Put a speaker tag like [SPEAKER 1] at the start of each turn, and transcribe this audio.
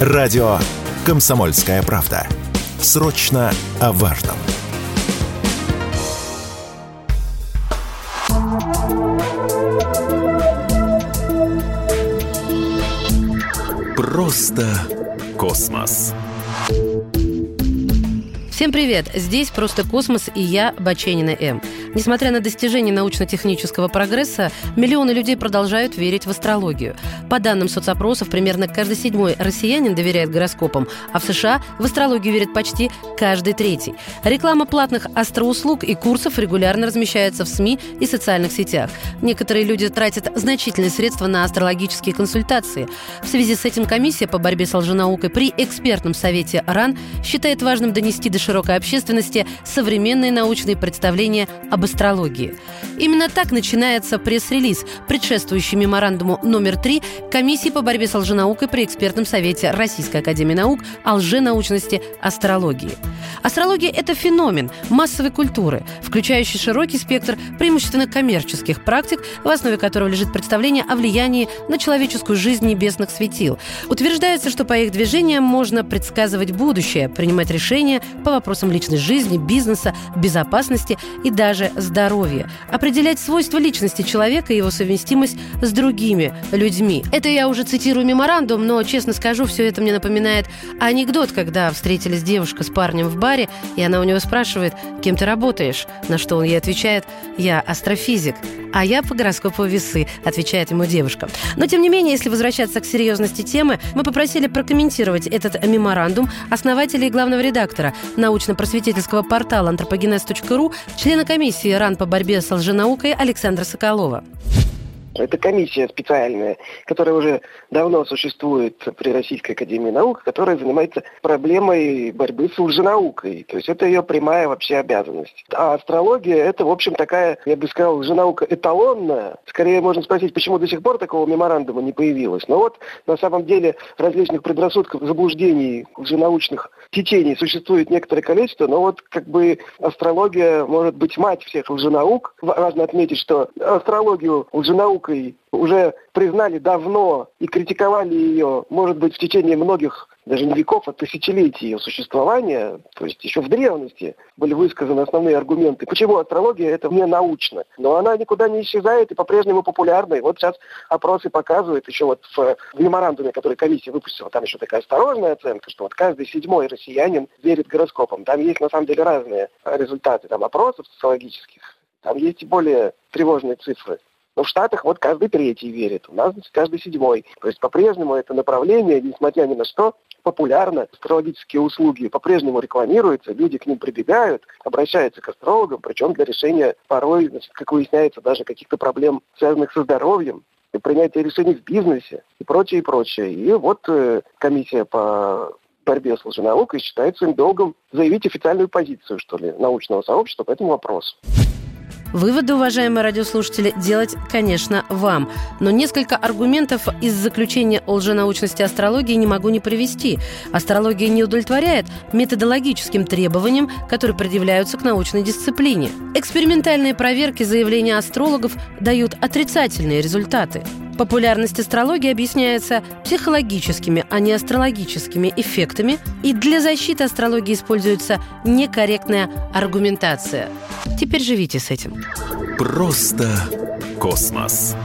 [SPEAKER 1] Радио «Комсомольская правда». Срочно о важном. Просто космос.
[SPEAKER 2] Всем привет! Здесь «Просто космос» и я, Баченина М. Несмотря на достижения научно-технического прогресса, миллионы людей продолжают верить в астрологию. По данным соцопросов, примерно каждый седьмой россиянин доверяет гороскопам, а в США в астрологию верит почти каждый третий. Реклама платных астроуслуг и курсов регулярно размещается в СМИ и социальных сетях. Некоторые люди тратят значительные средства на астрологические консультации. В связи с этим комиссия по борьбе с лженаукой при экспертном совете РАН считает важным донести до широкой общественности современные научные представления об астрологии. Именно так начинается пресс-релиз, предшествующий меморандуму номер три Комиссии по борьбе с лженаукой при экспертном совете Российской Академии Наук о лженаучности астрологии. Астрология – это феномен массовой культуры, включающий широкий спектр преимущественно коммерческих практик, в основе которого лежит представление о влиянии на человеческую жизнь небесных светил. Утверждается, что по их движениям можно предсказывать будущее, принимать решения по вопросам личной жизни, бизнеса, безопасности и даже здоровья, определять свойства личности человека и его совместимость с другими людьми. Это я уже цитирую меморандум, но, честно скажу, все это мне напоминает анекдот, когда встретились девушка с парнем в баре, и она у него спрашивает, кем ты работаешь? На что он ей отвечает, я астрофизик. А я по гороскопу весы, отвечает ему девушка. Но, тем не менее, если возвращаться к серьезности темы, мы попросили прокомментировать этот меморандум основателя и главного редактора научно-просветительского портала антропогенез.ру, члена комиссии РАН по борьбе с лженаукой Александра Соколова.
[SPEAKER 3] Это комиссия специальная, которая уже давно существует при Российской Академии Наук, которая занимается проблемой борьбы с лженаукой. То есть это ее прямая вообще обязанность. А астрология – это, в общем, такая, я бы сказал, лженаука эталонная. Скорее можно спросить, почему до сих пор такого меморандума не появилось. Но вот на самом деле различных предрассудков, заблуждений, лженаучных течений существует некоторое количество, но вот как бы астрология может быть мать всех лженаук. Важно отметить, что астрологию лженаук наукой уже признали давно и критиковали ее, может быть, в течение многих, даже не веков, а тысячелетий ее существования, то есть еще в древности были высказаны основные аргументы, почему астрология это не научно. Но она никуда не исчезает и по-прежнему популярна. И вот сейчас опросы показывают, еще вот в, в меморандуме, который комиссия выпустила, там еще такая осторожная оценка, что вот каждый седьмой россиянин верит гороскопам. Там есть на самом деле разные результаты там, опросов социологических. Там есть и более тревожные цифры. Но в Штатах вот каждый третий верит, у нас каждый седьмой. То есть по-прежнему это направление, несмотря ни на что, популярно. Астрологические услуги по-прежнему рекламируются, люди к ним прибегают, обращаются к астрологам, причем для решения порой, значит, как выясняется, даже каких-то проблем, связанных со здоровьем, и принятия решений в бизнесе и прочее, и прочее. И вот э, комиссия по борьбе с лженаукой считает своим долгом заявить официальную позицию, что ли, научного сообщества по этому вопросу.
[SPEAKER 2] Выводы, уважаемые радиослушатели, делать, конечно, вам. Но несколько аргументов из заключения о лженаучности астрологии не могу не привести. Астрология не удовлетворяет методологическим требованиям, которые предъявляются к научной дисциплине. Экспериментальные проверки заявления астрологов дают отрицательные результаты. Популярность астрологии объясняется психологическими, а не астрологическими эффектами, и для защиты астрологии используется некорректная аргументация. Теперь живите с этим.
[SPEAKER 1] Просто космос.